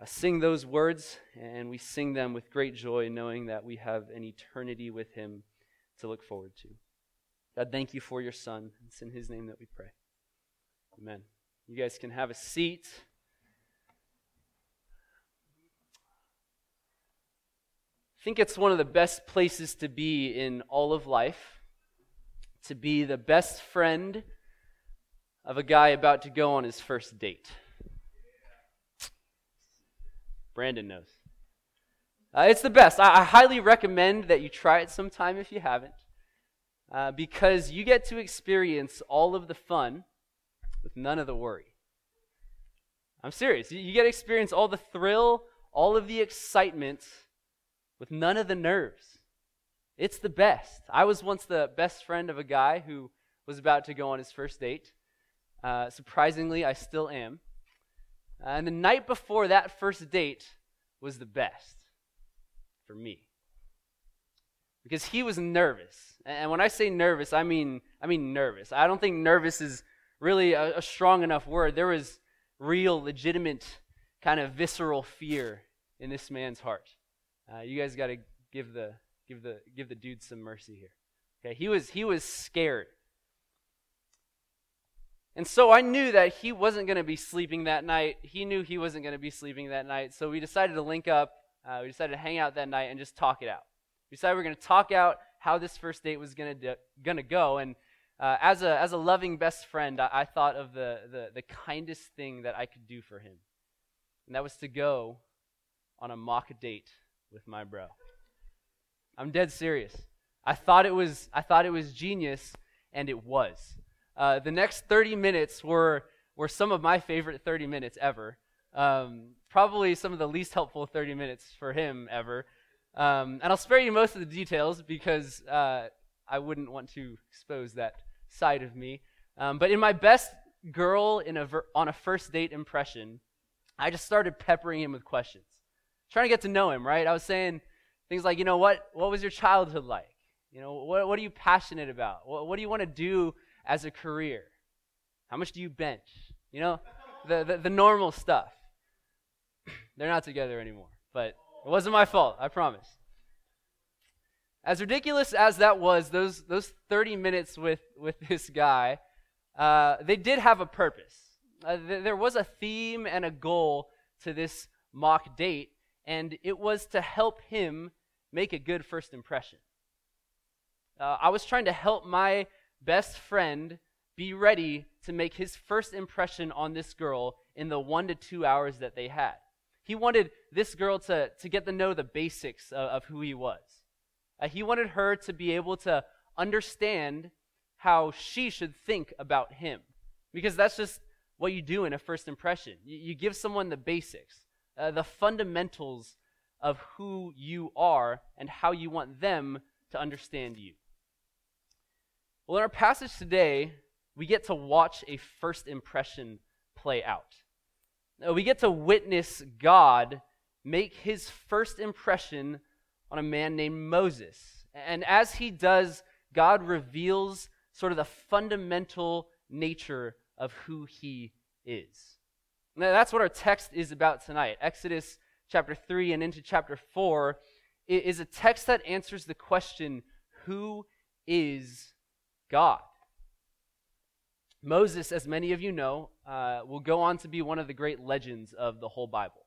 uh, sing those words, and we sing them with great joy, knowing that we have an eternity with Him to look forward to. God, thank you for your Son. It's in His name that we pray. Amen. You guys can have a seat. I think it's one of the best places to be in all of life, to be the best friend of a guy about to go on his first date. Brandon knows. Uh, it's the best. I, I, highly recommend that you try it sometime if you haven't, uh, because you get to experience all of the fun with none of the worry. I'm serious. You, you get to experience all the thrill, all of the excitement with none of the nerves. It's the best. I was once the best friend of a guy who was about to go on his first date. Uh, surprisingly, I still am. And the night before that first date was the best for me. Because he was nervous. And when I say nervous, I mean I mean nervous. I don't think nervous is really a, a strong enough word. There was real, legitimate, kind of visceral fear in this man's heart. Uh, you guys got to give the give the give the dude some mercy here. Okay, he was he was scared. And so I knew that he wasn't going to be sleeping that night. He knew he wasn't going to be sleeping that night. So we decided to link up. Uh, we decided to hang out that night and just talk it out. We decided we are going to talk out how this first date was going to going to go. And uh, as a as a loving best friend, I, I thought of the, the the kindest thing that I could do for him, and that was to go on a mock date with my bro. I'm dead serious. I thought it was I thought it was genius, and it was. Uh, the next 30 minutes were, were some of my favorite 30 minutes ever. Um, probably some of the least helpful 30 minutes for him ever. Um, and I'll spare you most of the details because uh, I wouldn't want to expose that side of me. Um, but in my best girl in a ver- on a first date impression, I just started peppering him with questions, trying to get to know him. Right? I was saying things like, you know, what what was your childhood like? You know, what what are you passionate about? What, what do you want to do as a career? How much do you bench? You know, the, the, the normal stuff. They're not together anymore, but it wasn't my fault, I promise. As ridiculous as that was, those, those 30 minutes with, with this guy, uh, they did have a purpose. Uh, th- there was a theme and a goal to this mock date, and it was to help him make a good first impression. Uh, I was trying to help my best friend be ready to make his first impression on this girl in the one to two hours that they had. He wanted this girl to, to get to know the basics of, of who he was. Uh, he wanted her to be able to understand how she should think about him. Because that's just what you do in a first impression. You, you give someone the basics, uh, the fundamentals of who you are and how you want them to understand you. Well, in our passage today, we get to watch a first impression play out. We get to witness God make his first impression on a man named Moses. And as he does, God reveals sort of the fundamental nature of who he is. Now, that's what our text is about tonight. Exodus chapter 3 and into chapter 4 is a text that answers the question who is God. Moses, as many of you know, uh, will go on to be one of the great legends of the whole Bible.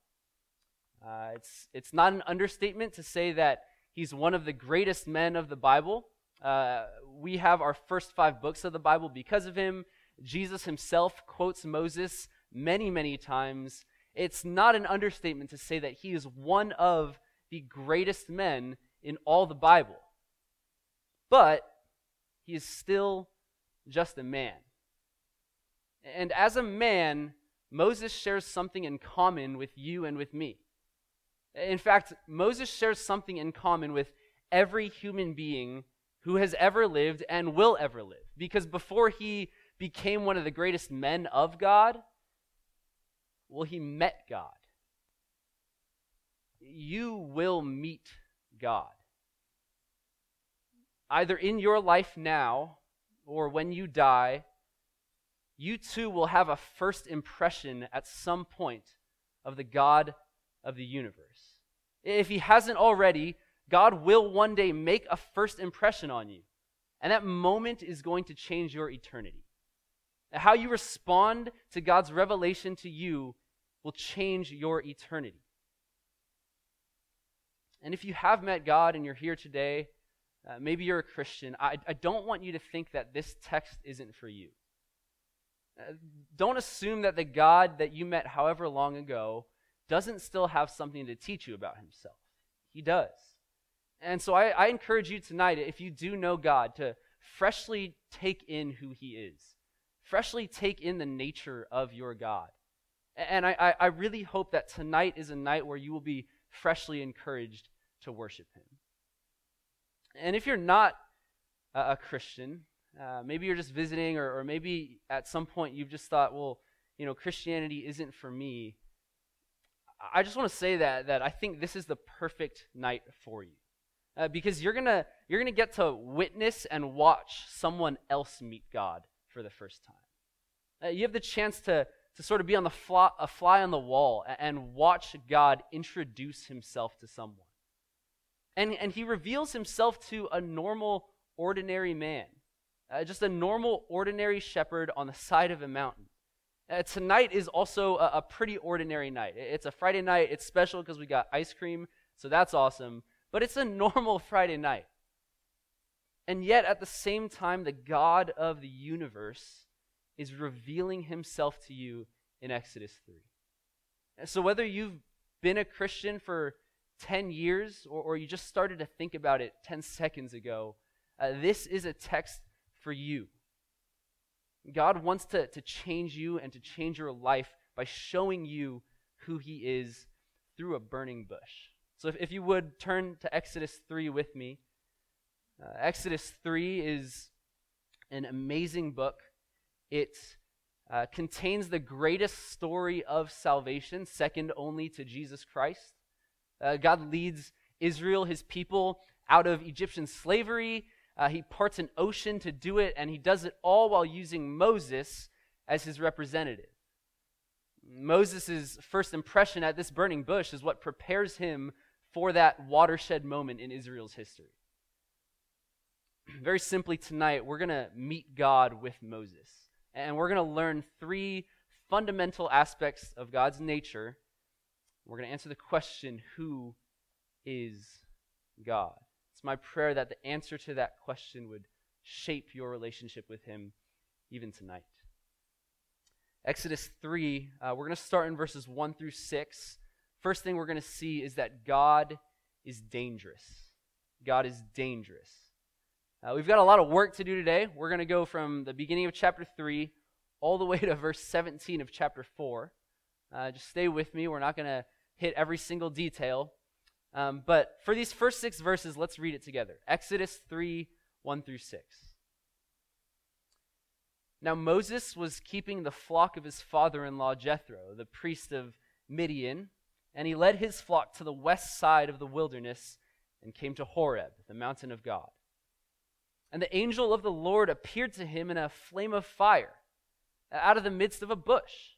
Uh, it's, it's not an understatement to say that he's one of the greatest men of the Bible. Uh, we have our first five books of the Bible because of him. Jesus himself quotes Moses many, many times. It's not an understatement to say that he is one of the greatest men in all the Bible. But he is still just a man. And as a man, Moses shares something in common with you and with me. In fact, Moses shares something in common with every human being who has ever lived and will ever live. Because before he became one of the greatest men of God, well, he met God. You will meet God either in your life now or when you die, you too will have a first impression at some point of the God of the universe. If he hasn't already, God will one day make a first impression on you. And that moment is going to change your eternity. How you respond to God's revelation to you will change your eternity. And if you have met God and you're here today, uh, maybe you're a Christian, I, I don't want you to think that this text isn't for you. Uh, don't assume that the God that you met however long ago doesn't still have something to teach you about himself. He does. And so I, I encourage you tonight, if you do know God, to freshly take in who he is, freshly take in the nature of your God. And I, I really hope that tonight is a night where you will be freshly encouraged to worship him. And if you're not a, a Christian, uh, maybe you're just visiting, or, or maybe at some point you've just thought, well, you know, Christianity isn't for me. I just want to say that that I think this is the perfect night for you, uh, because you're gonna you're gonna get to witness and watch someone else meet God for the first time. Uh, you have the chance to to sort of be on the fly, a fly on the wall and watch God introduce Himself to someone, and and He reveals Himself to a normal, ordinary man, uh, just a normal, ordinary shepherd on the side of a mountain. Uh, tonight is also a, a, pretty ordinary night. It's a Friday night. It's special because we got ice cream, so that's awesome. But it's a normal Friday night. And yet, at the same time, the God of the universe is revealing himself to you in Exodus 3. So, whether you've been a Christian for 10 years or, or you just started to think about it 10 seconds ago, uh, this is a text for you. God wants to, to change you and to change your life by showing you who He is through a burning bush. So, if, if you would turn to Exodus 3 with me, uh, Exodus 3 is an amazing book. It uh, contains the greatest story of salvation, second only to Jesus Christ. Uh, God leads Israel, his people, out of Egyptian slavery uh, he parts an ocean to do it, and he does it all while using Moses as his representative. Moses' first impression at this burning bush is what prepares him for that watershed moment in Israel's history. Very simply, tonight, we're going to meet God with Moses. And we're going to learn three fundamental aspects of God's nature. We're going to answer the question who is God? It's my prayer that the answer to that question would shape your relationship with Him even tonight. Exodus 3, uh, we're going to start in verses 1 through 6. First thing we're going to see is that God is dangerous. God is dangerous. Uh, we've got a lot of work to do today. We're going to go from the beginning of chapter 3 all the way to verse 17 of chapter 4. Uh, just stay with me. We're not going to hit every single detail. Um, but for these first six verses, let's read it together Exodus 3 1 through 6. Now Moses was keeping the flock of his father in law Jethro, the priest of Midian, and he led his flock to the west side of the wilderness and came to Horeb, the mountain of God. And the angel of the Lord appeared to him in a flame of fire out of the midst of a bush.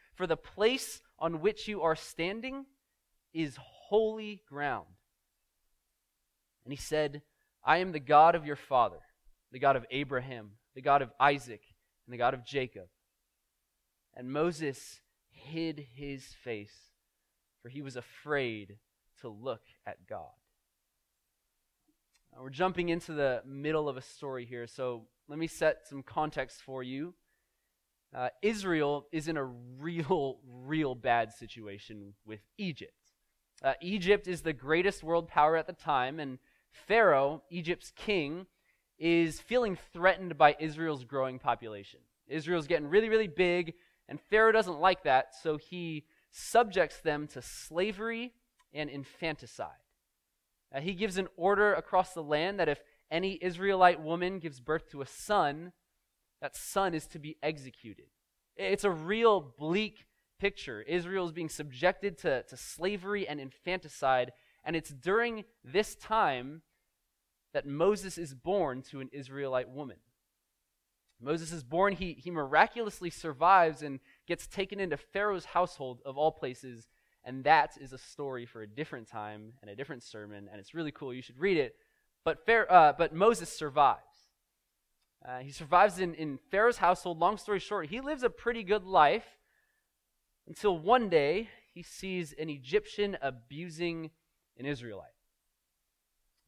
for the place on which you are standing is holy ground. And he said, I am the God of your father, the God of Abraham, the God of Isaac, and the God of Jacob. And Moses hid his face, for he was afraid to look at God. Now, we're jumping into the middle of a story here, so let me set some context for you. Uh, Israel is in a real, real bad situation with Egypt. Uh, Egypt is the greatest world power at the time, and Pharaoh, Egypt's king, is feeling threatened by Israel's growing population. Israel's getting really, really big, and Pharaoh doesn't like that, so he subjects them to slavery and infanticide. Uh, he gives an order across the land that if any Israelite woman gives birth to a son, that son is to be executed. It's a real bleak picture. Israel is being subjected to, to slavery and infanticide, and it's during this time that Moses is born to an Israelite woman. Moses is born, he, he miraculously survives and gets taken into Pharaoh's household, of all places, and that is a story for a different time and a different sermon, and it's really cool. You should read it. But, Pharaoh, uh, but Moses survives. Uh, he survives in, in Pharaoh's household. Long story short, he lives a pretty good life until one day he sees an Egyptian abusing an Israelite.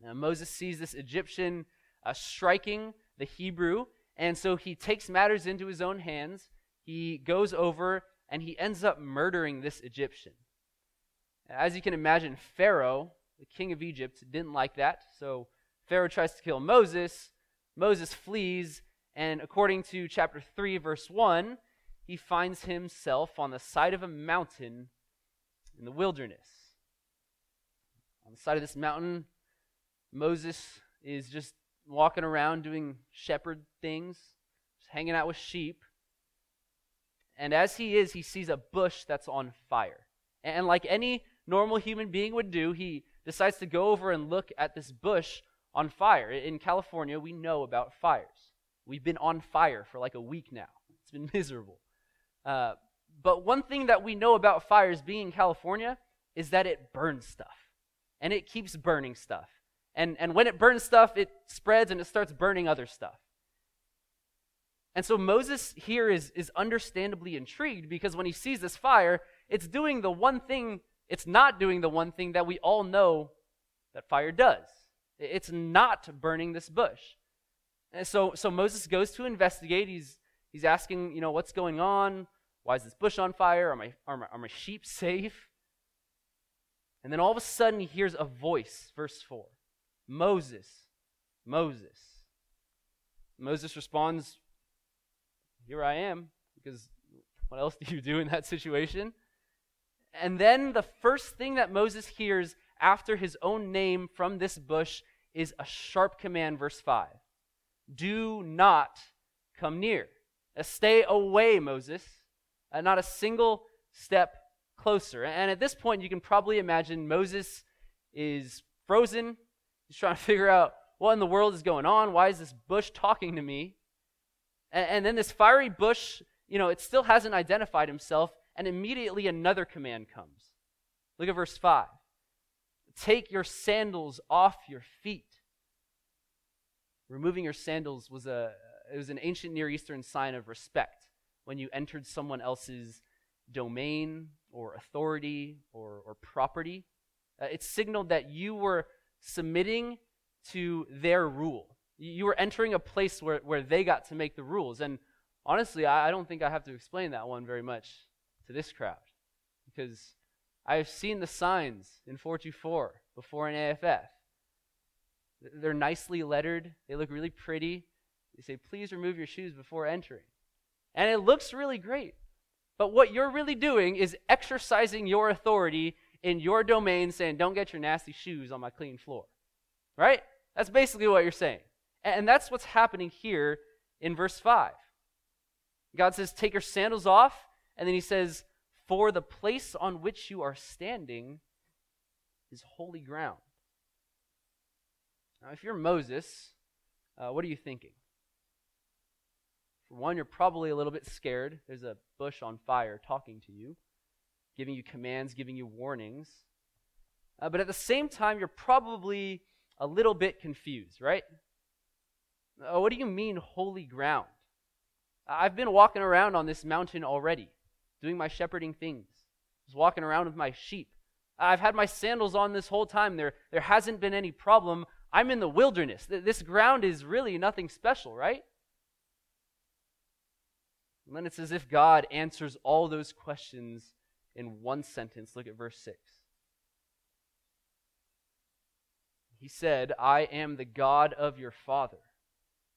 Now, Moses sees this Egyptian uh, striking the Hebrew, and so he takes matters into his own hands. He goes over and he ends up murdering this Egyptian. As you can imagine, Pharaoh, the king of Egypt, didn't like that. So Pharaoh tries to kill Moses. Moses flees, and according to chapter 3, verse 1, he finds himself on the side of a mountain in the wilderness. On the side of this mountain, Moses is just walking around doing shepherd things, just hanging out with sheep. And as he is, he sees a bush that's on fire. And like any normal human being would do, he decides to go over and look at this bush on fire. In California, we know about fires. We've been on fire for like a week now, it's been miserable. Uh, but one thing that we know about fires being in California is that it burns stuff. And it keeps burning stuff. And, and when it burns stuff, it spreads and it starts burning other stuff. And so Moses here is, is understandably intrigued because when he sees this fire, it's doing the one thing it's not doing the one thing that we all know that fire does. It's not burning this bush. And so, so Moses goes to investigate. He's, he's asking, you know, what's going on? Why is this bush on fire? Are my, are my, are my sheep safe? And then all of a sudden he hears a voice, verse 4 Moses, Moses. Moses responds, Here I am, because what else do you do in that situation? And then the first thing that Moses hears after his own name from this bush is a sharp command, verse 5. Do not come near. Uh, stay away, Moses. Uh, not a single step closer. And at this point, you can probably imagine Moses is frozen. He's trying to figure out what in the world is going on. Why is this bush talking to me? And, and then this fiery bush, you know, it still hasn't identified himself and immediately another command comes. Look at verse 5. Take your sandals off your feet. Removing your sandals was, a, it was an ancient Near Eastern sign of respect when you entered someone else's domain or authority or, or property. Uh, it signaled that you were submitting to their rule. You were entering a place where, where they got to make the rules. And honestly, I, I don't think I have to explain that one very much to this crowd because I have seen the signs in 424 before in AFF. They're nicely lettered, they look really pretty. They say, please remove your shoes before entering. And it looks really great. But what you're really doing is exercising your authority in your domain, saying, don't get your nasty shoes on my clean floor. Right? That's basically what you're saying. And that's what's happening here in verse 5. God says, take your sandals off and then he says, For the place on which you are standing is holy ground. Now, if you're Moses, uh, what are you thinking? For one, you're probably a little bit scared. There's a bush on fire talking to you, giving you commands, giving you warnings. Uh, but at the same time, you're probably a little bit confused, right? Uh, what do you mean, holy ground? I've been walking around on this mountain already doing my shepherding things. I was walking around with my sheep. I've had my sandals on this whole time. There, there hasn't been any problem. I'm in the wilderness. This ground is really nothing special, right? And then it's as if God answers all those questions in one sentence. Look at verse 6. He said, I am the God of your father,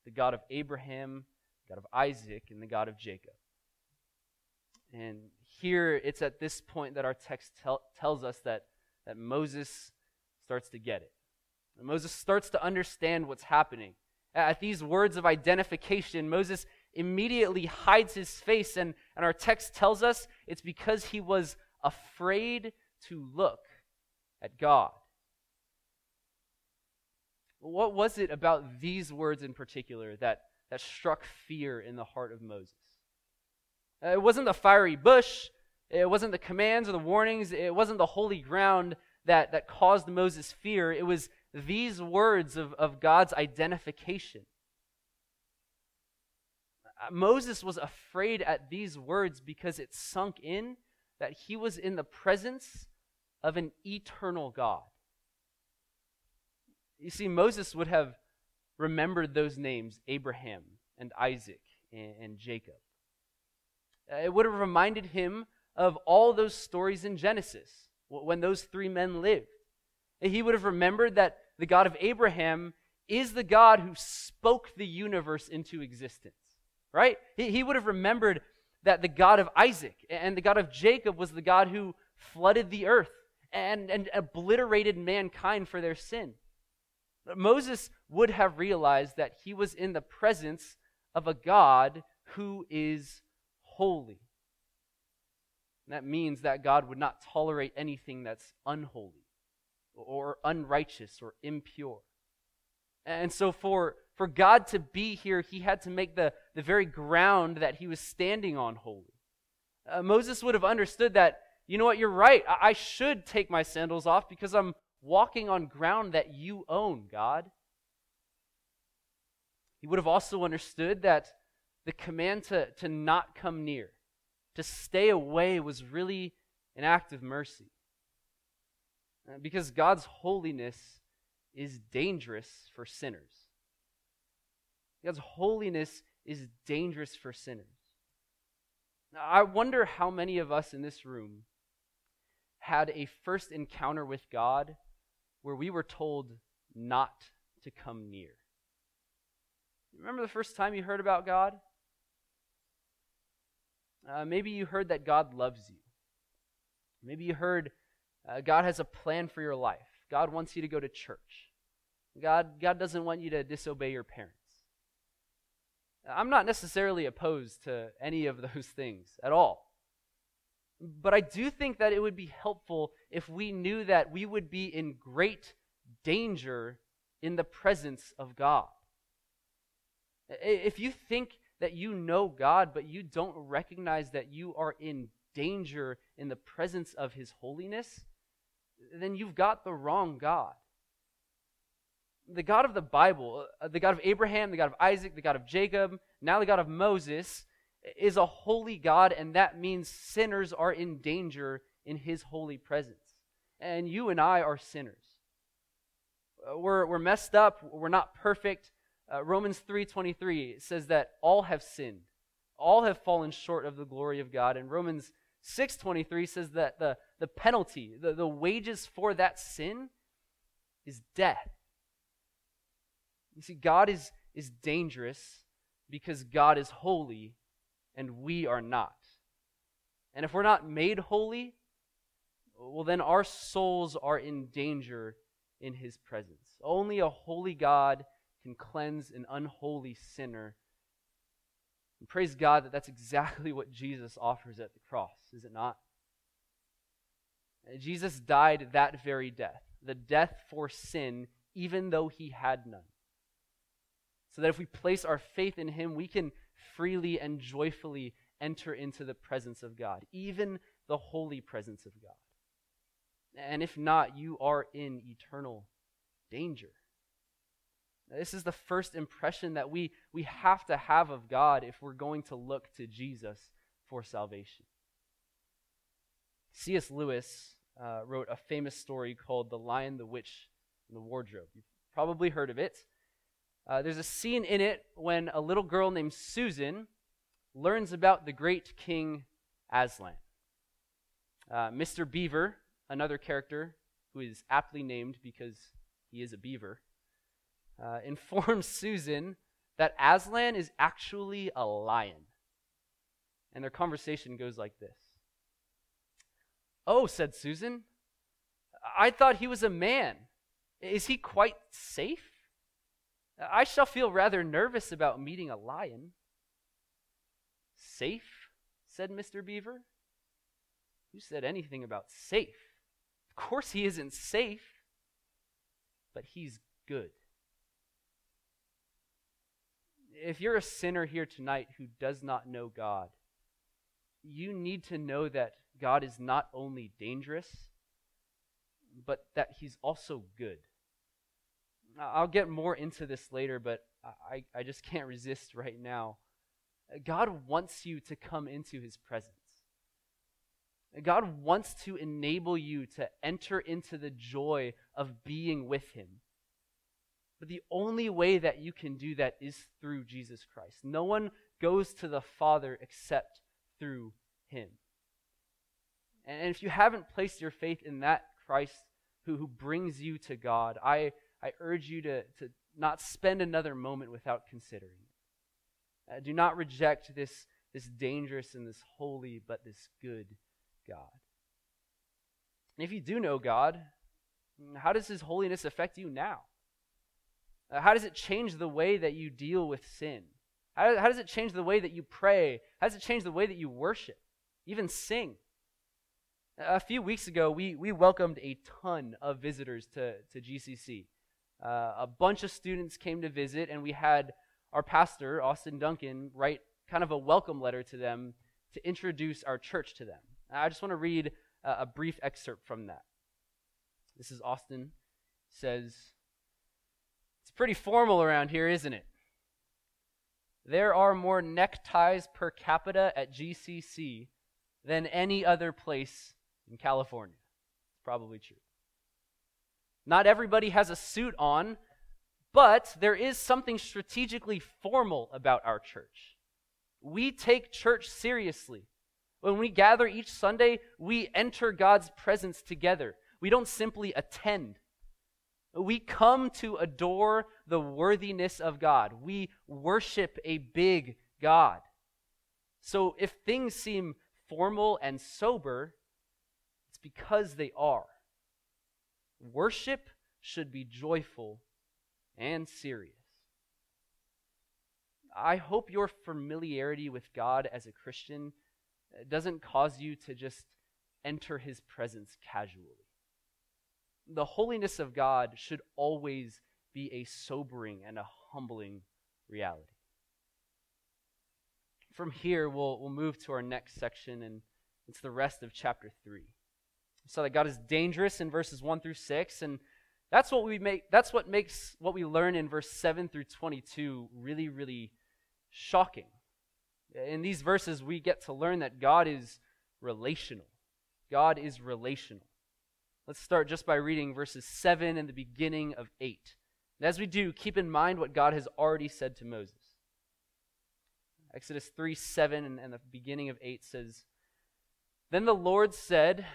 the God of Abraham, God of Isaac, and the God of Jacob. And here it's at this point that our text tell, tells us that, that Moses starts to get it. And Moses starts to understand what's happening. At these words of identification, Moses immediately hides his face, and, and our text tells us it's because he was afraid to look at God. What was it about these words in particular that, that struck fear in the heart of Moses? Uh, it wasn't the fiery bush, it wasn't the commands or the warnings, it wasn't the holy ground that, that caused Moses fear. It was these words of, of God's identification. Uh, Moses was afraid at these words because it sunk in that he was in the presence of an eternal God. You see, Moses would have remembered those names Abraham and Isaac and, and Jacob. Uh, it would have reminded him of all those stories in Genesis when those three men lived. He would have remembered that the God of Abraham is the God who spoke the universe into existence, right? He, he would have remembered that the God of Isaac and the God of Jacob was the God who flooded the earth and, and obliterated mankind for their sin. Moses would have realized that he was in the presence of a God who is holy. And that means that God would not tolerate anything that's unholy or unrighteous or impure. And so, for, for God to be here, he had to make the, the very ground that he was standing on holy. Uh, Moses would have understood that, you know what, you're right. I, I should take my sandals off because I'm walking on ground that you own, God. He would have also understood that the command to, to not come near, to stay away, was really an act of mercy. Uh, because God's holiness is dangerous for sinners. God's holiness is dangerous for sinners. Now, I wonder how many of us in this room had a first encounter with God where we were told not to come near. Remember the first time you heard about God? Uh, maybe you heard that God loves you. Maybe you heard uh, God has a plan for your life. God wants you to go to church. God, God doesn't want you to disobey your parents. I'm not necessarily opposed to any of those things at all. But I do think that it would be helpful if we knew that we would be in great danger in the presence of God. If you think that you know God, but you don't recognize that you are in danger in the presence of His holiness, then you've got the wrong God. The God of the Bible, uh, the God of Abraham, the God of Isaac, the God of Jacob, now the God of Moses, is a holy God, and that means sinners are in danger in his holy presence. And you and I are sinners. Uh, we're, we're messed up, we're not perfect. Uh, Romans 3:23 says that all have sinned. All have fallen short of the glory of God. And Romans 6:23 says that the, the penalty, the, the wages for that sin is death. You see, God is, is dangerous because God is holy and we are not. And if we're not made holy, well, then our souls are in danger in his presence. Only a holy God can cleanse an unholy sinner. And praise God that that's exactly what Jesus offers at the cross, is it not? Jesus died that very death, the death for sin, even though he had none. So that if we place our faith in him, we can freely and joyfully enter into the presence of God, even the holy presence of God. And if not, you are in eternal danger. This is the first impression that we, we have to have of God if we're going to look to Jesus for salvation. C.S. Lewis uh, wrote a famous story called The Lion, the Witch, and the Wardrobe. You've probably heard of it. Uh, there's a scene in it when a little girl named Susan learns about the great king Aslan. Uh, Mr. Beaver, another character who is aptly named because he is a beaver, uh, informs Susan that Aslan is actually a lion. And their conversation goes like this Oh, said Susan, I thought he was a man. Is he quite safe? I shall feel rather nervous about meeting a lion. Safe? said Mr. Beaver. Who said anything about safe? Of course he isn't safe, but he's good. If you're a sinner here tonight who does not know God, you need to know that God is not only dangerous, but that he's also good. I'll get more into this later, but I, I just can't resist right now. God wants you to come into his presence. God wants to enable you to enter into the joy of being with him. But the only way that you can do that is through Jesus Christ. No one goes to the Father except through him. And if you haven't placed your faith in that Christ who, who brings you to God, I, I urge you to, to not spend another moment without considering it. Uh, do not reject this, this dangerous and this holy, but this good God. And if you do know God, how does His holiness affect you now? Uh, how does it change the way that you deal with sin? How, how does it change the way that you pray? How does it change the way that you worship, even sing? A few weeks ago, we, we welcomed a ton of visitors to, to GCC. Uh, a bunch of students came to visit, and we had our pastor, Austin Duncan, write kind of a welcome letter to them to introduce our church to them. I just want to read a, a brief excerpt from that. This is Austin says, It's pretty formal around here, isn't it? There are more neckties per capita at GCC than any other place in California. It's probably true. Not everybody has a suit on, but there is something strategically formal about our church. We take church seriously. When we gather each Sunday, we enter God's presence together. We don't simply attend. We come to adore the worthiness of God. We worship a big God. So if things seem formal and sober, it's because they are. Worship should be joyful and serious. I hope your familiarity with God as a Christian uh, doesn't cause you to just enter his presence casually. The holiness of God should always be a sobering and a humbling reality. From here, we'll, we'll move to our next section, and it's the rest of chapter 3 saw that God is dangerous in verses 1 through 6 and that's what we make that's what makes what we learn in verse 7 through 22 really really shocking. In these verses we get to learn that God is relational. God is relational. Let's start just by reading verses 7 and the beginning of 8. And as we do, keep in mind what God has already said to Moses. Exodus 3 7 and, and the beginning of 8 says, Then the Lord said,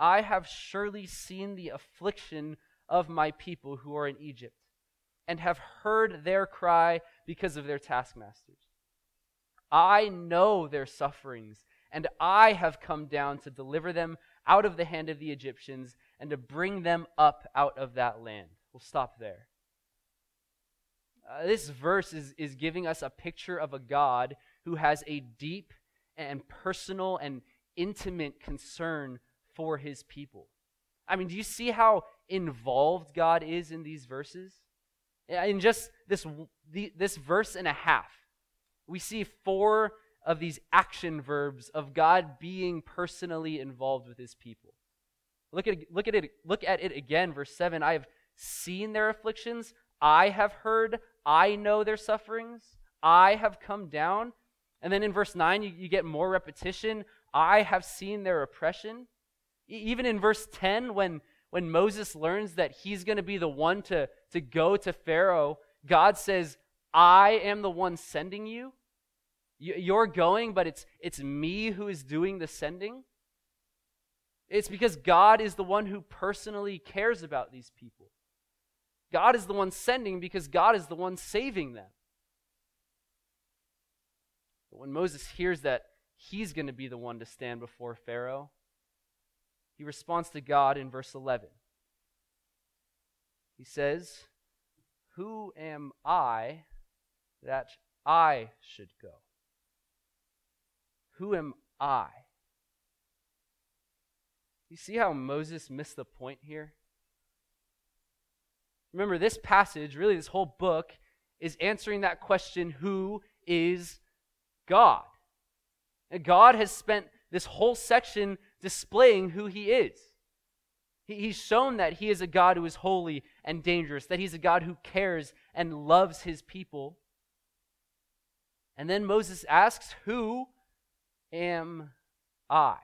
I have surely seen the affliction of my people who are in Egypt, and have heard their cry because of their taskmasters. I know their sufferings, and I have come down to deliver them out of the hand of the Egyptians and to bring them up out of that land. We'll stop there. Uh, this verse is, is giving us a picture of a God who has a deep and personal and intimate concern for his people. I mean, do you see how involved God is in these verses? In just this, this verse and a half, we see four of these action verbs of God being personally involved with his people. Look at, look at it, look at it again, verse 7. I have seen their afflictions, I have heard, I know their sufferings, I have come down. And then in verse 9, you, you get more repetition. I have seen their oppression. Even in verse 10, when, when Moses learns that he's going to be the one to, to go to Pharaoh, God says, I am the one sending you. You're going, but it's, it's me who is doing the sending. It's because God is the one who personally cares about these people. God is the one sending because God is the one saving them. But when Moses hears that he's going to be the one to stand before Pharaoh, he responds to God in verse 11. He says, Who am I that I should go? Who am I? You see how Moses missed the point here? Remember, this passage, really, this whole book, is answering that question who is God? And God has spent this whole section displaying who he is. He's shown that he is a God who is holy and dangerous, that he's a God who cares and loves his people. And then Moses asks, Who am I?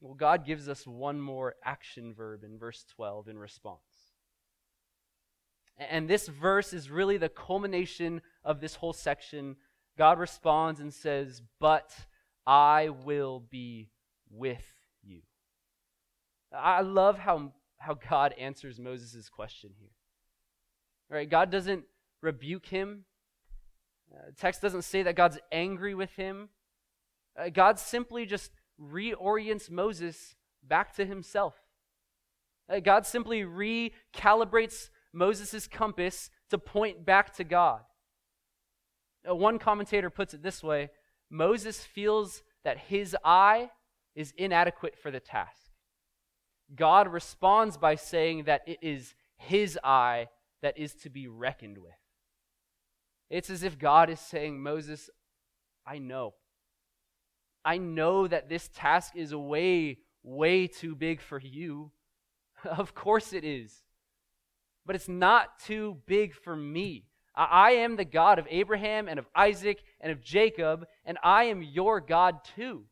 Well, God gives us one more action verb in verse 12 in response. And this verse is really the culmination of this whole section. God responds and says, But I will be with you. I love how, how God answers Moses' question here. All right, God doesn't rebuke him. Uh, text doesn't say that God's angry with him. Uh, God simply just reorients Moses back to himself. Uh, God simply recalibrates Moses' compass to point back to God. One commentator puts it this way Moses feels that his I is inadequate for the task. God responds by saying that it is his I that is to be reckoned with. It's as if God is saying, Moses, I know. I know that this task is way, way too big for you. of course it is. But it's not too big for me. I am the God of Abraham and of Isaac and of Jacob, and I am your God too.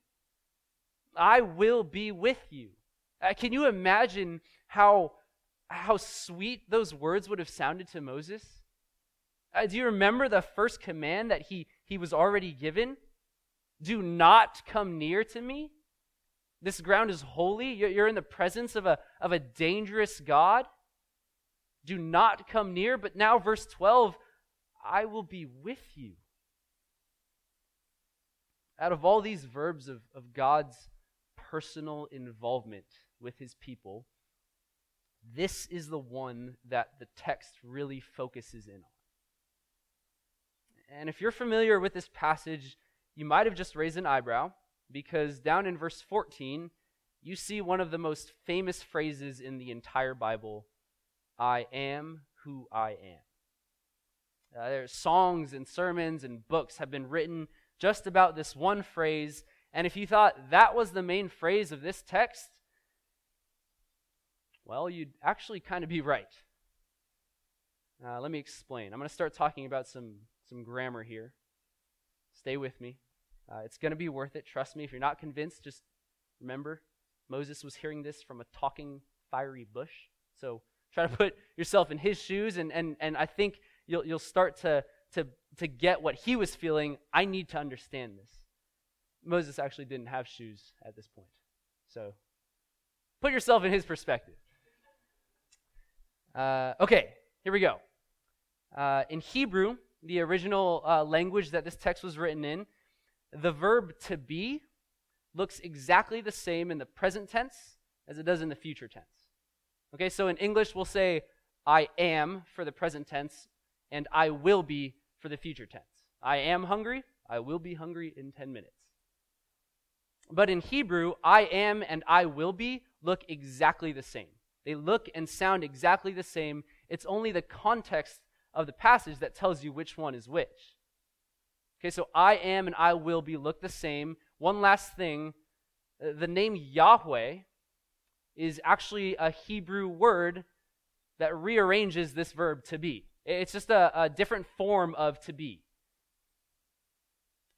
I will be with you. Uh, can you imagine how, how sweet those words would have sounded to Moses? Uh, do you remember the first command that he, he was already given? Do not come near to me. This ground is holy. You're in the presence of a, of a dangerous God. Do not come near. But now, verse 12, I will be with you. Out of all these verbs of, of God's personal involvement with his people, this is the one that the text really focuses in on. And if you're familiar with this passage, you might have just raised an eyebrow because down in verse 14, you see one of the most famous phrases in the entire Bible I am who I am. Uh, there's songs and sermons and books have been written just about this one phrase. And if you thought that was the main phrase of this text, well, you'd actually kind of be right. Uh, let me explain. I'm going to start talking about some, some grammar here. Stay with me. Uh, it's going to be worth it. Trust me. If you're not convinced, just remember Moses was hearing this from a talking, fiery bush. So try to put yourself in his shoes, and, and, and I think you'll, you'll start to, to, to get what he was feeling. I need to understand this. Moses actually didn't have shoes at this point. So put yourself in his perspective. Uh, okay, here we go. Uh, in Hebrew, the original uh, language that this text was written in, the verb to be looks exactly the same in the present tense as it does in the future tense. Okay, so in English, we'll say I am for the present tense, and I will be for the future tense. I am hungry, I will be hungry in 10 minutes. But in Hebrew, I am and I will be look exactly the same. They look and sound exactly the same. It's only the context of the passage that tells you which one is which. Okay, so I am and I will be look the same. One last thing uh, the name Yahweh is actually a Hebrew word that rearranges this verb to be. It's just a, a different form of to be.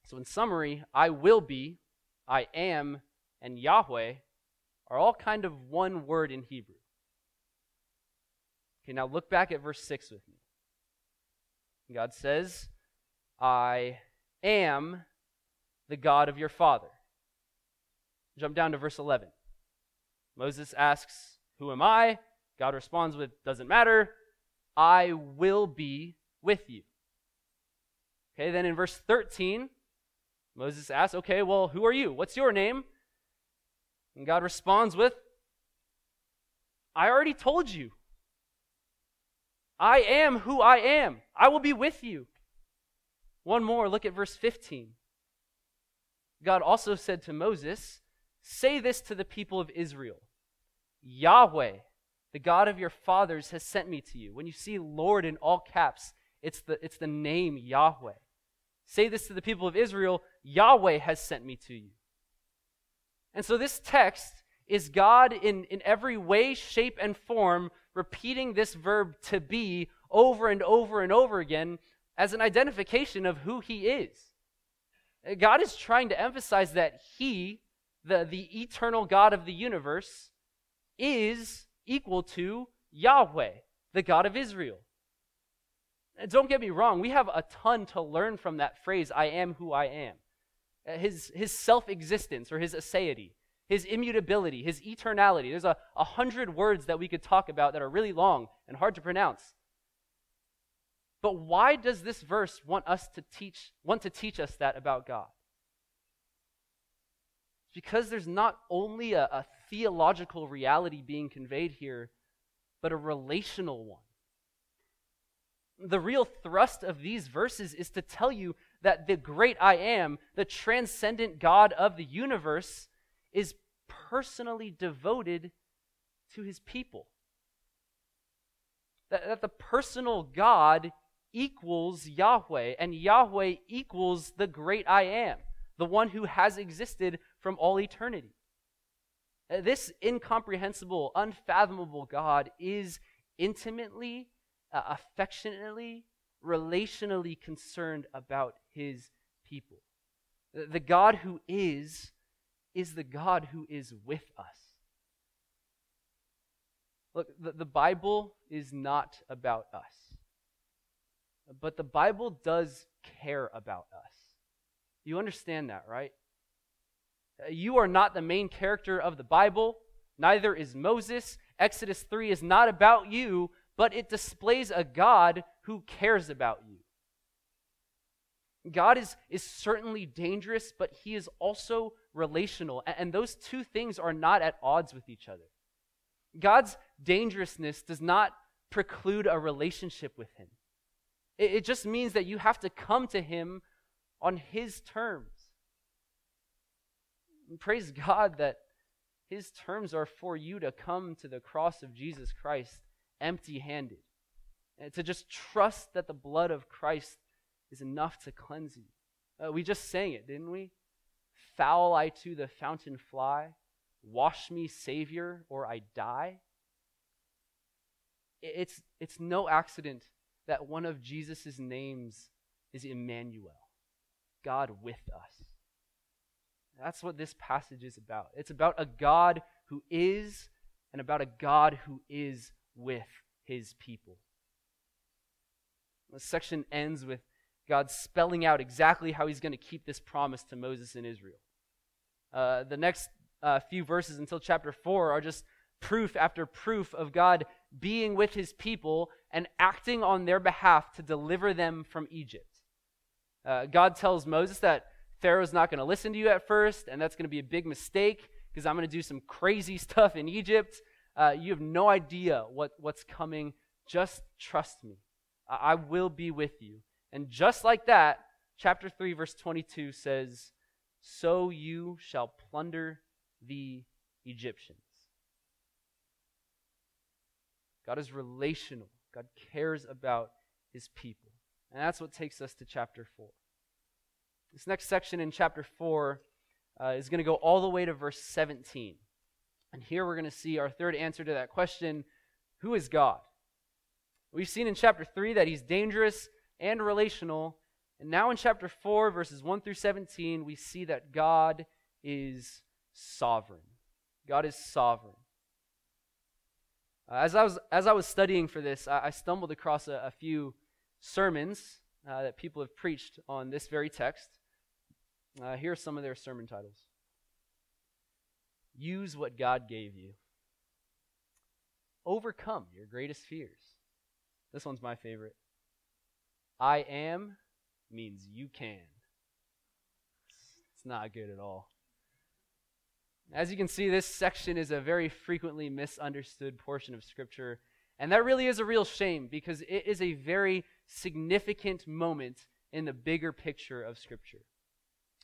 So, in summary, I will be, I am, and Yahweh are all kind of one word in Hebrew. Okay, now look back at verse 6 with me. God says, I am the God of your father. Jump down to verse 11. Moses asks, Who am I? God responds with, Doesn't matter. I will be with you. Okay, then in verse 13, Moses asks, Okay, well, who are you? What's your name? And God responds with, I already told you. I am who I am. I will be with you. One more, look at verse 15. God also said to Moses, Say this to the people of Israel Yahweh, the God of your fathers, has sent me to you. When you see Lord in all caps, it's the, it's the name Yahweh. Say this to the people of Israel Yahweh has sent me to you. And so this text is God in, in every way, shape, and form repeating this verb to be over and over and over again as an identification of who he is. Uh, God is trying to emphasize that he, the, the eternal God of the universe, is equal to Yahweh, the God of Israel. Uh, don't get me wrong, we have a ton to learn from that phrase, I am who I am. Uh, his, his self existence or his aseity his immutability, his eternality. There's a, a hundred words that we could talk about that are really long and hard to pronounce. But why does this verse want us to teach, want to teach us that about God? Because there's not only a, a theological reality being conveyed here, but a relational one. The real thrust of these verses is to tell you that the great I am, the transcendent God of the universe, is personally devoted to his people. That, that the personal God equals Yahweh, and Yahweh equals the great I am, the one who has existed from all eternity. Uh, this incomprehensible, unfathomable God is intimately, uh, affectionately, relationally concerned about his people. The, the God who is is the God who is with us. Look, the, the Bible is not about us, but the Bible does care about us. You understand that, right? Uh, you are not the main character of the Bible, neither is Moses. Exodus 3 is not about you, but it displays a God who cares about you. God is, is certainly dangerous, but he is also relational. And those two things are not at odds with each other. God's dangerousness does not preclude a relationship with him, it, it just means that you have to come to him on his terms. And praise God that his terms are for you to come to the cross of Jesus Christ empty handed. And to just trust that the blood of Christ is enough to cleanse you. Uh, we just sang it, didn't we? Foul I to the fountain fly, wash me, Savior, or I die. It's, it's no accident that one of Jesus' names is Emmanuel, God with us. That's what this passage is about. It's about a God who is and about a God who is with his people. The section ends with God spelling out exactly how he's going to keep this promise to Moses and Israel. Uh, the next uh, few verses until chapter 4 are just proof after proof of God being with his people and acting on their behalf to deliver them from Egypt. Uh, God tells Moses that Pharaoh's not going to listen to you at first, and that's going to be a big mistake because I'm going to do some crazy stuff in Egypt. Uh, you have no idea what, what's coming. Just trust me. I, I will be with you. And just like that, chapter 3, verse 22 says, So you shall plunder the Egyptians. God is relational, God cares about his people. And that's what takes us to chapter 4. This next section in chapter 4 uh, is going to go all the way to verse 17. And here we're going to see our third answer to that question Who is God? We've seen in chapter 3 that he's dangerous and relational. And now in chapter 4, verses 1 through 17, we see that God is sovereign. God is sovereign. Uh, as, I was, as I was studying for this, I, I stumbled across a, a few sermons uh, that people have preached on this very text. Uh, here are some of their sermon titles Use what God gave you, Overcome your greatest fears. This one's my favorite. I am means you can. It's not good at all. As you can see, this section is a very frequently misunderstood portion of Scripture. And that really is a real shame because it is a very significant moment in the bigger picture of Scripture.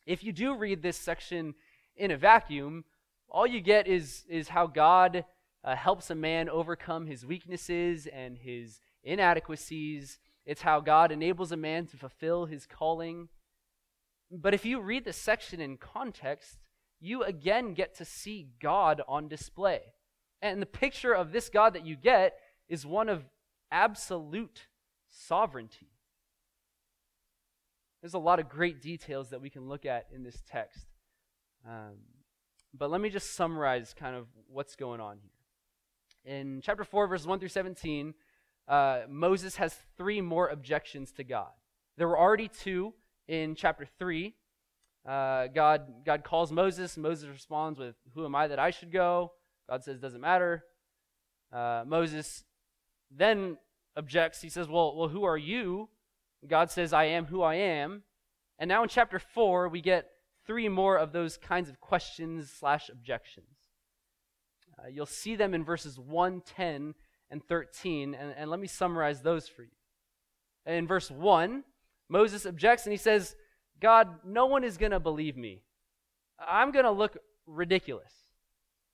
If you do read this section in a vacuum, all you get is, is how God uh, helps a man overcome his weaknesses and his inadequacies. It's how God enables a man to fulfill his calling. But if you read the section in context, you again get to see God on display. And the picture of this God that you get is one of absolute sovereignty. There's a lot of great details that we can look at in this text. Um, but let me just summarize kind of what's going on here. In chapter 4, verses 1 through 17, uh, Moses has three more objections to God. There were already two in chapter 3. Uh, God, God calls Moses. Moses responds with, Who am I that I should go? God says, Doesn't matter. Uh, Moses then objects. He says, well, well, who are you? God says, I am who I am. And now in chapter 4, we get three more of those kinds of questions slash objections. Uh, you'll see them in verses 1, 10, and 13, and, and let me summarize those for you. In verse 1, Moses objects and he says, God, no one is going to believe me. I'm going to look ridiculous.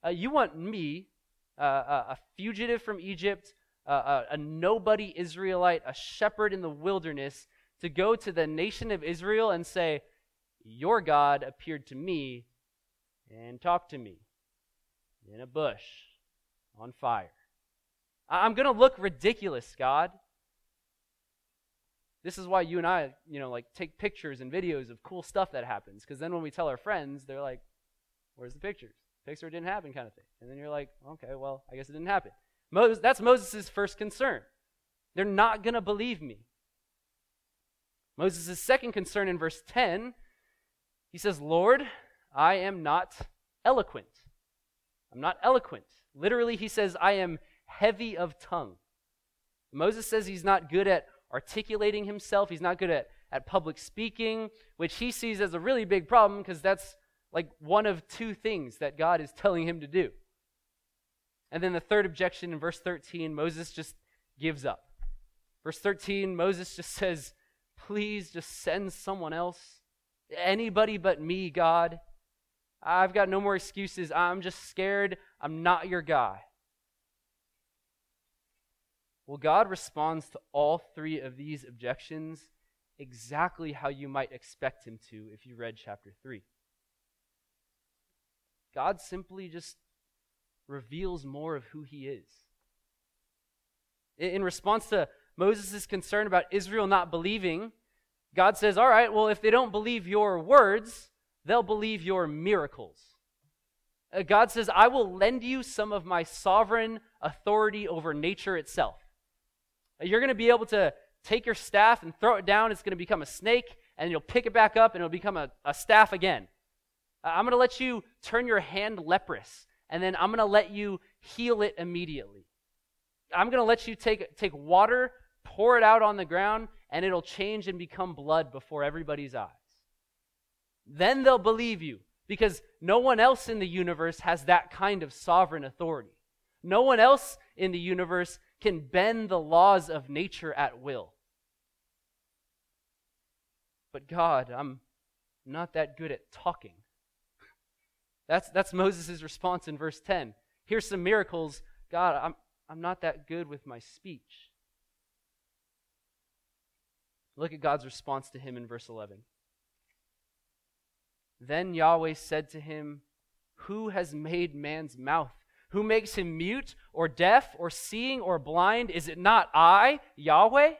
Uh, you want me, uh, a fugitive from Egypt, a, a nobody Israelite, a shepherd in the wilderness, to go to the nation of Israel and say, Your God appeared to me and talked to me in a bush on fire. I'm going to look ridiculous, God. This is why you and I, you know, like take pictures and videos of cool stuff that happens. Because then when we tell our friends, they're like, Where's the pictures? Picture didn't happen, kind of thing. And then you're like, Okay, well, I guess it didn't happen. Moses, that's Moses' first concern. They're not going to believe me. Moses' second concern in verse 10, he says, Lord, I am not eloquent. I'm not eloquent. Literally, he says, I am heavy of tongue. Moses says he's not good at articulating himself, he's not good at, at public speaking, which he sees as a really big problem because that's like one of two things that God is telling him to do. And then the third objection in verse 13, Moses just gives up. Verse 13, Moses just says, Please just send someone else. Anybody but me, God. I've got no more excuses. I'm just scared. I'm not your guy. Well, God responds to all three of these objections exactly how you might expect him to if you read chapter 3. God simply just reveals more of who he is. In response to Moses' concern about Israel not believing, God says, All right, well, if they don't believe your words, they'll believe your miracles. Uh, God says, I will lend you some of my sovereign authority over nature itself. You're going to be able to take your staff and throw it down. It's going to become a snake, and you'll pick it back up, and it'll become a, a staff again. I'm going to let you turn your hand leprous and then I'm going to let you heal it immediately. I'm going to let you take, take water, pour it out on the ground, and it'll change and become blood before everybody's eyes. Then they'll believe you because no one else in the universe has that kind of sovereign authority. No one else in the universe can bend the laws of nature at will. But God, I'm not that good at talking. That's, that's Moses' response in verse 10. Here's some miracles. God, I'm, I'm not that good with my speech. Look at God's response to him in verse 11. Then Yahweh said to him, Who has made man's mouth? Who makes him mute or deaf or seeing or blind? Is it not I, Yahweh?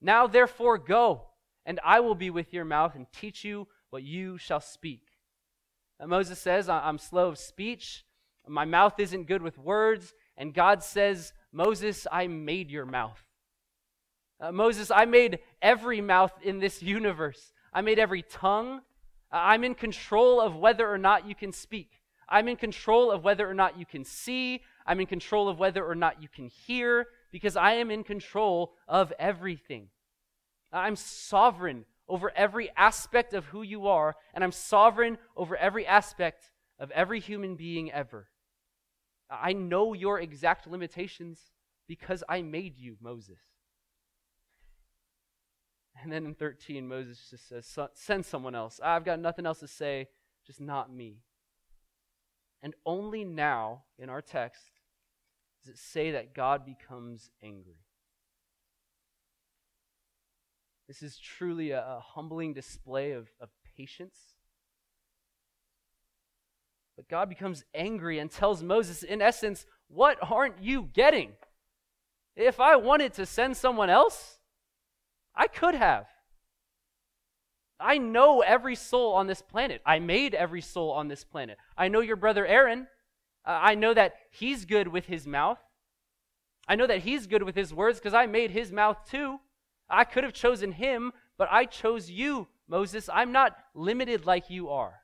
Now therefore go, and I will be with your mouth and teach you what you shall speak. Moses says, I'm slow of speech, my mouth isn't good with words. And God says, Moses, I made your mouth. Uh, Moses, I made every mouth in this universe. I made every tongue. I'm in control of whether or not you can speak. I'm in control of whether or not you can see. I'm in control of whether or not you can hear because I am in control of everything. I'm sovereign over every aspect of who you are, and I'm sovereign over every aspect of every human being ever. I know your exact limitations because I made you, Moses. And then in 13, Moses just says, Send someone else. I've got nothing else to say, just not me. And only now, in our text, does it say that God becomes angry. This is truly a, a humbling display of, of patience. But God becomes angry and tells Moses, in essence, What aren't you getting? If I wanted to send someone else, I could have. I know every soul on this planet. I made every soul on this planet. I know your brother Aaron. Uh, I know that he's good with his mouth. I know that he's good with his words because I made his mouth too. I could have chosen him, but I chose you, Moses. I'm not limited like you are.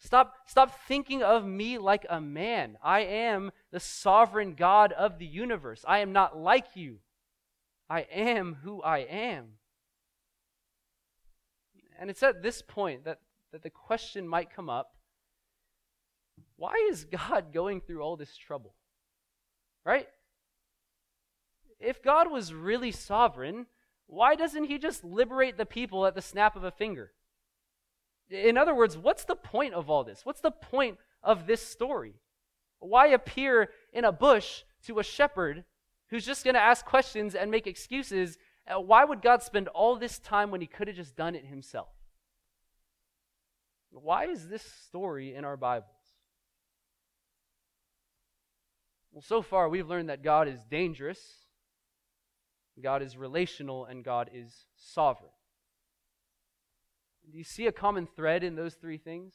Stop, stop thinking of me like a man. I am the sovereign God of the universe. I am not like you. I am who I am. And it's at this point that, that the question might come up why is God going through all this trouble? Right? If God was really sovereign, why doesn't he just liberate the people at the snap of a finger? In other words, what's the point of all this? What's the point of this story? Why appear in a bush to a shepherd who's just going to ask questions and make excuses uh, why would God spend all this time when he could have just done it himself? Why is this story in our Bibles? Well, so far we've learned that God is dangerous, God is relational, and God is sovereign. Do you see a common thread in those three things?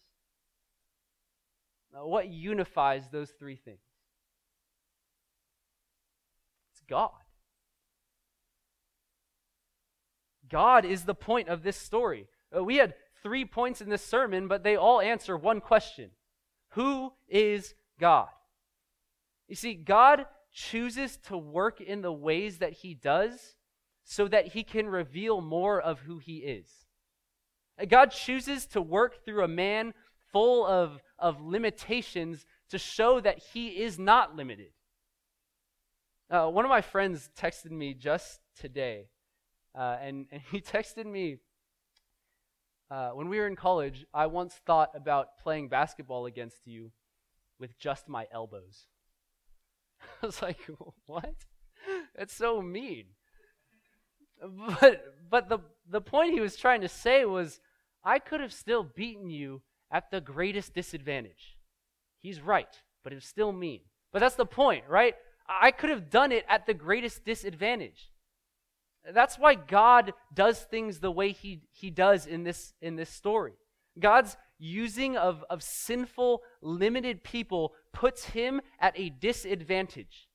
Now, what unifies those three things? It's God. God is the point of this story. Uh, we had three points in this sermon, but they all answer one question Who is God? You see, God chooses to work in the ways that He does so that He can reveal more of who He is. Uh, God chooses to work through a man full of, of limitations to show that He is not limited. Uh, one of my friends texted me just today uh, and, and he texted me uh, when we were in college. I once thought about playing basketball against you with just my elbows. I was like, what? That's so mean. But but the the point he was trying to say was I could have still beaten you at the greatest disadvantage. He's right, but it's still mean. But that's the point, right? I could have done it at the greatest disadvantage. That's why God does things the way he, he does in this, in this story. God's using of, of sinful, limited people puts him at a disadvantage.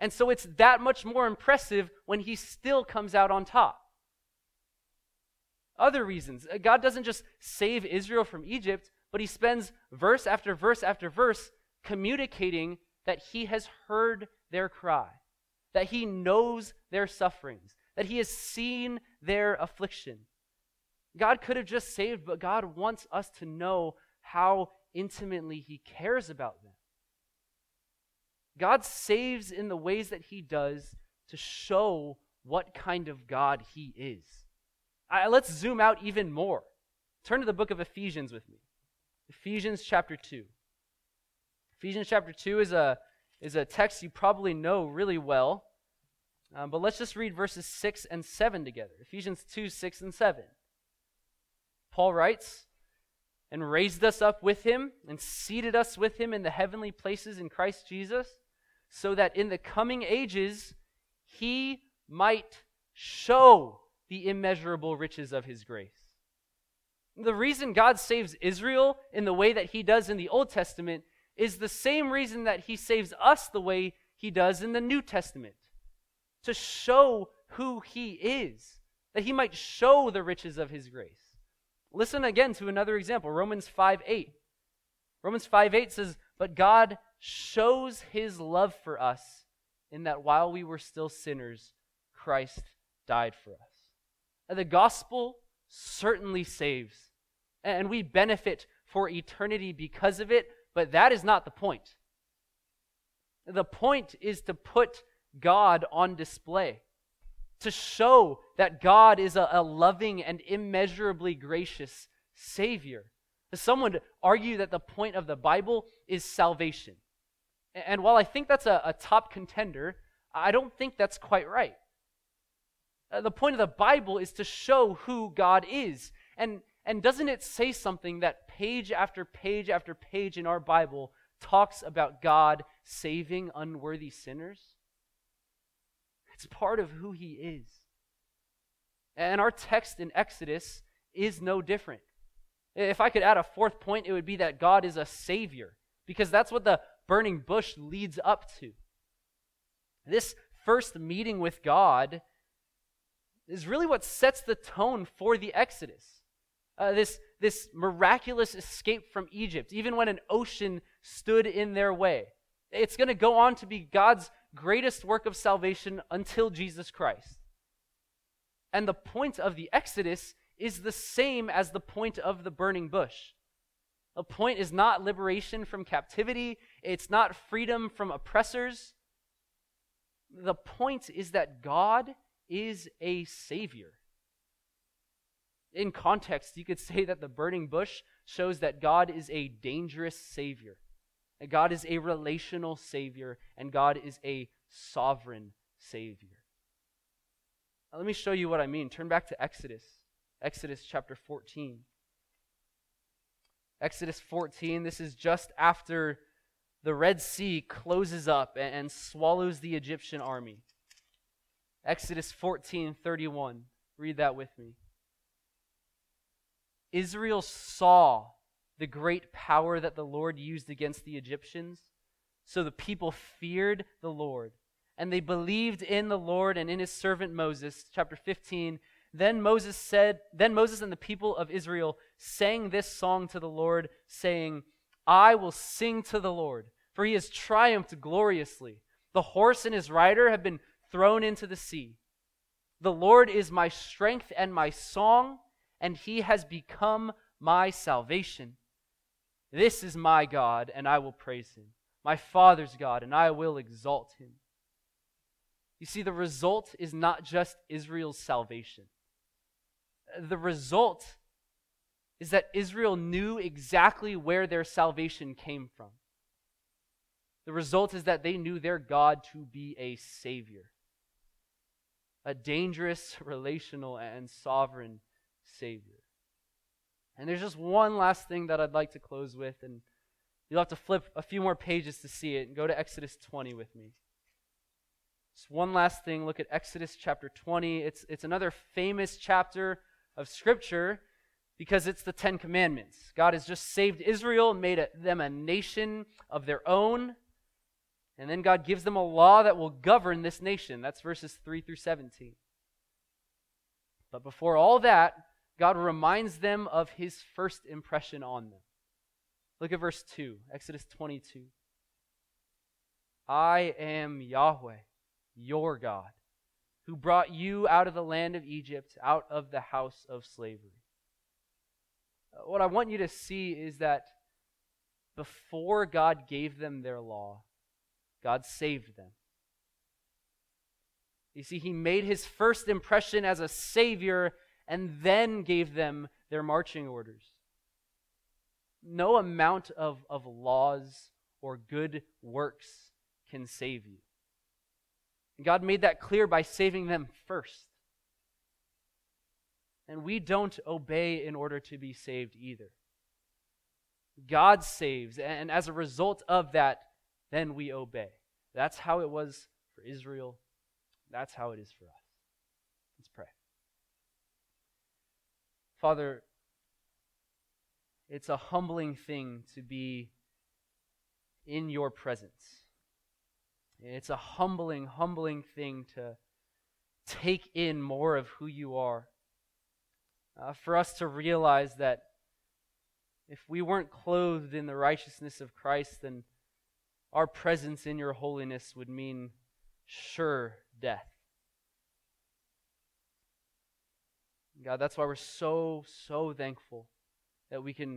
And so it's that much more impressive when he still comes out on top. Other reasons uh, God doesn't just save Israel from Egypt, but he spends verse after verse after verse communicating that he has heard their cry, that he knows their sufferings, that he has seen their affliction. God could have just saved, but God wants us to know how intimately he cares about them. God saves in the ways that he does to show what kind of God he is. I, let's zoom out even more. Turn to the book of Ephesians with me. Ephesians chapter 2. Ephesians chapter 2 is a, is a text you probably know really well. Um, but let's just read verses 6 and 7 together Ephesians 2 6 and 7. Paul writes, and raised us up with him and seated us with him in the heavenly places in Christ Jesus, so that in the coming ages he might show the immeasurable riches of his grace. The reason God saves Israel in the way that he does in the Old Testament is the same reason that he saves us the way he does in the New Testament to show who he is, that he might show the riches of his grace. Listen again to another example Romans 5 8. Romans 5 8 says, But God shows his love for us in that while we were still sinners, Christ died for us. And the gospel certainly saves, and we benefit for eternity because of it, but that is not the point. The point is to put God on display, to show that God is a, a loving and immeasurably gracious Savior. Some would argue that the point of the Bible is salvation. And while I think that's a, a top contender, I don't think that's quite right. Uh, the point of the Bible is to show who God is. And, and doesn't it say something that page after page after page in our Bible talks about God saving unworthy sinners? It's part of who He is. And our text in Exodus is no different. If I could add a fourth point, it would be that God is a Savior, because that's what the burning bush leads up to. This first meeting with God is really what sets the tone for the Exodus. Uh, this, this miraculous escape from Egypt, even when an ocean stood in their way. It's going to go on to be God's greatest work of salvation until Jesus Christ. And the point of the Exodus is the same as the point of the burning bush. The point is not liberation from captivity, it's not freedom from oppressors. The point is that God is a savior. In context, you could say that the burning bush shows that God is a dangerous savior. God is a relational savior, and God is a sovereign savior. Now, let me show you what I mean. Turn back to Exodus, Exodus chapter 14. Exodus 14, this is just after the Red Sea closes up and, and swallows the Egyptian army. Exodus 14 31. Read that with me. Israel saw the great power that the Lord used against the Egyptians. So the people feared the Lord, and they believed in the Lord and in his servant Moses. Chapter 15. Then Moses said, Then Moses and the people of Israel sang this song to the Lord, saying, I will sing to the Lord, for he has triumphed gloriously. The horse and his rider have been thrown into the sea. The Lord is my strength and my song, and he has become my salvation. This is my God, and I will praise him, my Father's God, and I will exalt him. You see, the result is not just Israel's salvation. The result is that Israel knew exactly where their salvation came from. The result is that they knew their God to be a Savior a dangerous, relational, and sovereign Savior. And there's just one last thing that I'd like to close with, and you'll have to flip a few more pages to see it and go to Exodus 20 with me. Just one last thing. Look at Exodus chapter 20. It's, it's another famous chapter of Scripture because it's the Ten Commandments. God has just saved Israel, made a, them a nation of their own. And then God gives them a law that will govern this nation. That's verses 3 through 17. But before all that, God reminds them of his first impression on them. Look at verse 2, Exodus 22. I am Yahweh, your God, who brought you out of the land of Egypt, out of the house of slavery. Uh, what I want you to see is that before God gave them their law, God saved them. You see, he made his first impression as a savior and then gave them their marching orders. No amount of, of laws or good works can save you. God made that clear by saving them first. And we don't obey in order to be saved either. God saves, and as a result of that, then we obey. That's how it was for Israel. That's how it is for us. Let's pray. Father, it's a humbling thing to be in your presence. It's a humbling, humbling thing to take in more of who you are. Uh, for us to realize that if we weren't clothed in the righteousness of Christ, then our presence in your holiness would mean sure death. God, that's why we're so, so thankful that we can